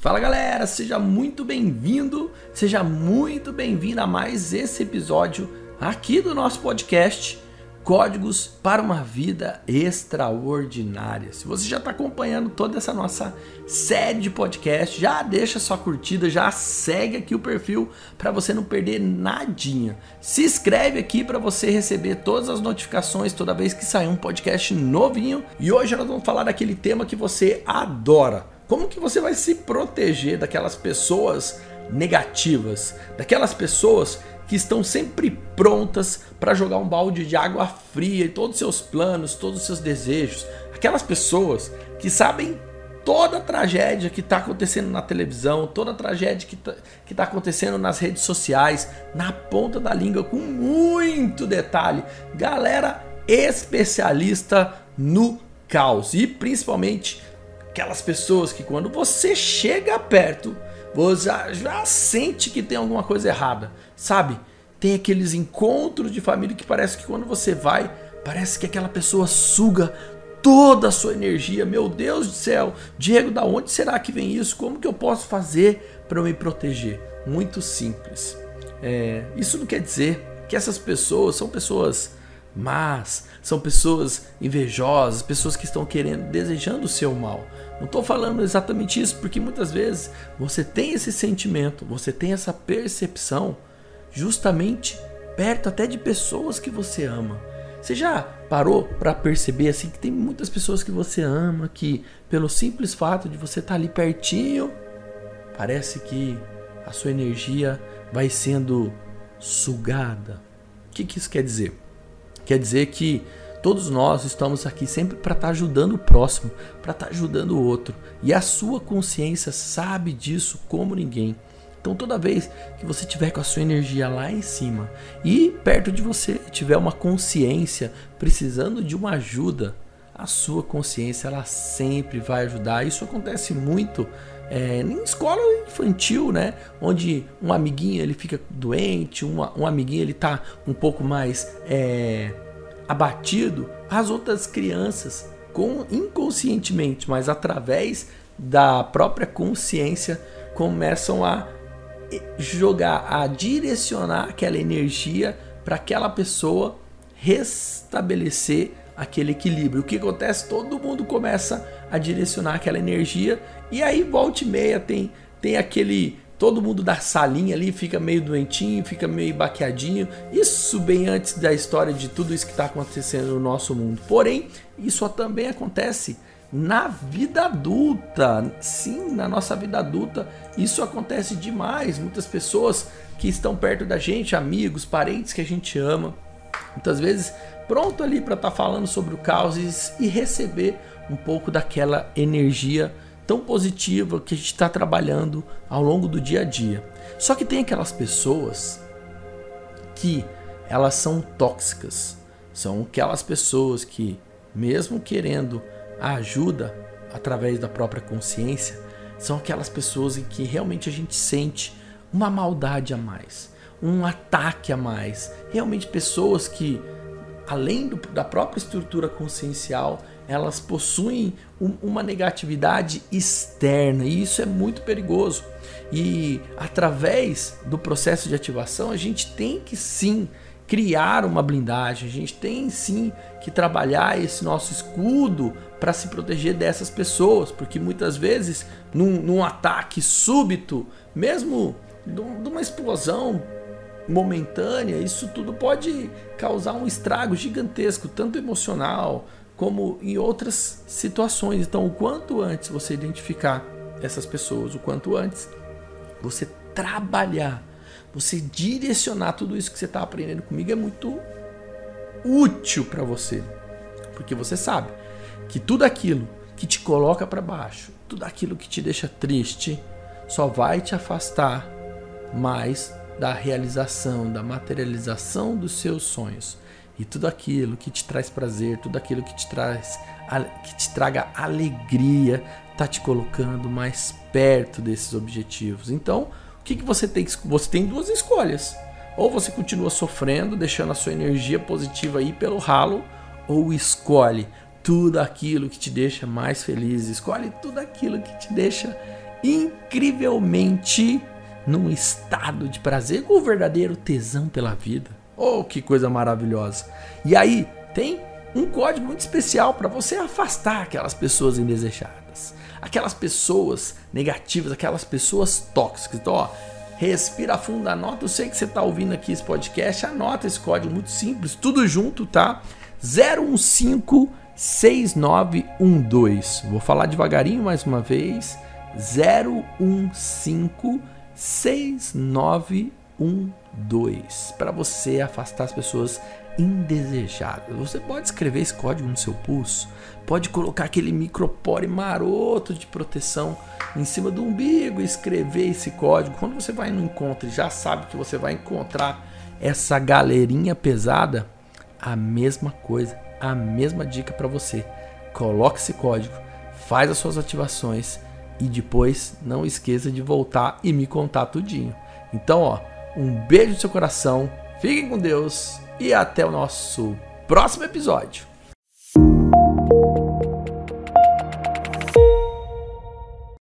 Fala galera, seja muito bem-vindo, seja muito bem-vindo a mais esse episódio aqui do nosso podcast Códigos para uma Vida Extraordinária. Se você já está acompanhando toda essa nossa série de podcast, já deixa sua curtida, já segue aqui o perfil para você não perder nadinha. Se inscreve aqui para você receber todas as notificações toda vez que sair um podcast novinho. E hoje nós vamos falar daquele tema que você adora como que você vai se proteger daquelas pessoas negativas, daquelas pessoas que estão sempre prontas para jogar um balde de água fria em todos os seus planos, todos os seus desejos, aquelas pessoas que sabem toda a tragédia que está acontecendo na televisão, toda a tragédia que está tá acontecendo nas redes sociais, na ponta da língua, com muito detalhe. Galera especialista no caos e principalmente Aquelas pessoas que quando você chega perto, você já, já sente que tem alguma coisa errada, sabe? Tem aqueles encontros de família que parece que quando você vai, parece que aquela pessoa suga toda a sua energia. Meu Deus do céu, Diego, da onde será que vem isso? Como que eu posso fazer para me proteger? Muito simples. É, isso não quer dizer que essas pessoas são pessoas mas são pessoas invejosas, pessoas que estão querendo, desejando o seu mal. Não estou falando exatamente isso, porque muitas vezes você tem esse sentimento, você tem essa percepção justamente perto até de pessoas que você ama. Você já parou para perceber assim que tem muitas pessoas que você ama que pelo simples fato de você estar tá ali pertinho, parece que a sua energia vai sendo sugada. O que, que isso quer dizer? Quer dizer que todos nós estamos aqui sempre para estar tá ajudando o próximo, para estar tá ajudando o outro. E a sua consciência sabe disso como ninguém. Então toda vez que você tiver com a sua energia lá em cima e perto de você tiver uma consciência precisando de uma ajuda, a sua consciência ela sempre vai ajudar. Isso acontece muito é, em escola infantil, né? Onde um amiguinho ele fica doente, uma, um amiguinho ele tá um pouco mais é, abatido, as outras crianças com inconscientemente, mas através da própria consciência começam a jogar, a direcionar aquela energia para aquela pessoa restabelecer aquele equilíbrio. O que acontece? Todo mundo começa a direcionar aquela energia e aí volta e meia tem tem aquele todo mundo da salinha ali fica meio doentinho, fica meio baqueadinho. Isso bem antes da história de tudo isso que está acontecendo no nosso mundo. Porém, isso também acontece na vida adulta. Sim, na nossa vida adulta, isso acontece demais. Muitas pessoas que estão perto da gente, amigos, parentes que a gente ama, muitas vezes pronto ali para estar tá falando sobre o caos e receber um pouco daquela energia tão positiva que a gente está trabalhando ao longo do dia a dia. Só que tem aquelas pessoas que elas são tóxicas, são aquelas pessoas que, mesmo querendo a ajuda através da própria consciência, são aquelas pessoas em que realmente a gente sente uma maldade a mais, um ataque a mais. Realmente pessoas que além do, da própria estrutura consciencial, elas possuem um, uma negatividade externa e isso é muito perigoso. E através do processo de ativação, a gente tem que sim criar uma blindagem, a gente tem sim que trabalhar esse nosso escudo para se proteger dessas pessoas, porque muitas vezes num, num ataque súbito, mesmo de uma explosão momentânea, isso tudo pode causar um estrago gigantesco, tanto emocional como em outras situações. Então, o quanto antes você identificar essas pessoas, o quanto antes você trabalhar, você direcionar tudo isso que você está aprendendo comigo é muito útil para você, porque você sabe que tudo aquilo que te coloca para baixo, tudo aquilo que te deixa triste, só vai te afastar mais da realização, da materialização dos seus sonhos. E tudo aquilo que te traz prazer, tudo aquilo que te traz que te traga alegria, tá te colocando mais perto desses objetivos. Então, o que, que você tem? Você tem duas escolhas. Ou você continua sofrendo, deixando a sua energia positiva aí pelo ralo, ou escolhe tudo aquilo que te deixa mais feliz, escolhe tudo aquilo que te deixa incrivelmente num estado de prazer com o verdadeiro tesão pela vida. Oh, que coisa maravilhosa! E aí, tem um código muito especial para você afastar aquelas pessoas indesejadas, aquelas pessoas negativas, aquelas pessoas tóxicas. Então, ó, respira fundo, anota. Eu sei que você está ouvindo aqui esse podcast, anota esse código muito simples, tudo junto, tá? 015 6912. Vou falar devagarinho mais uma vez. 015 6912 para você afastar as pessoas indesejadas. Você pode escrever esse código no seu pulso, pode colocar aquele micropore maroto de proteção em cima do umbigo e escrever esse código. Quando você vai no encontro e já sabe que você vai encontrar essa galerinha pesada, a mesma coisa, a mesma dica para você. Coloque esse código, faz as suas ativações e depois não esqueça de voltar e me contar tudinho. Então, ó, um beijo no seu coração, fiquem com Deus e até o nosso próximo episódio.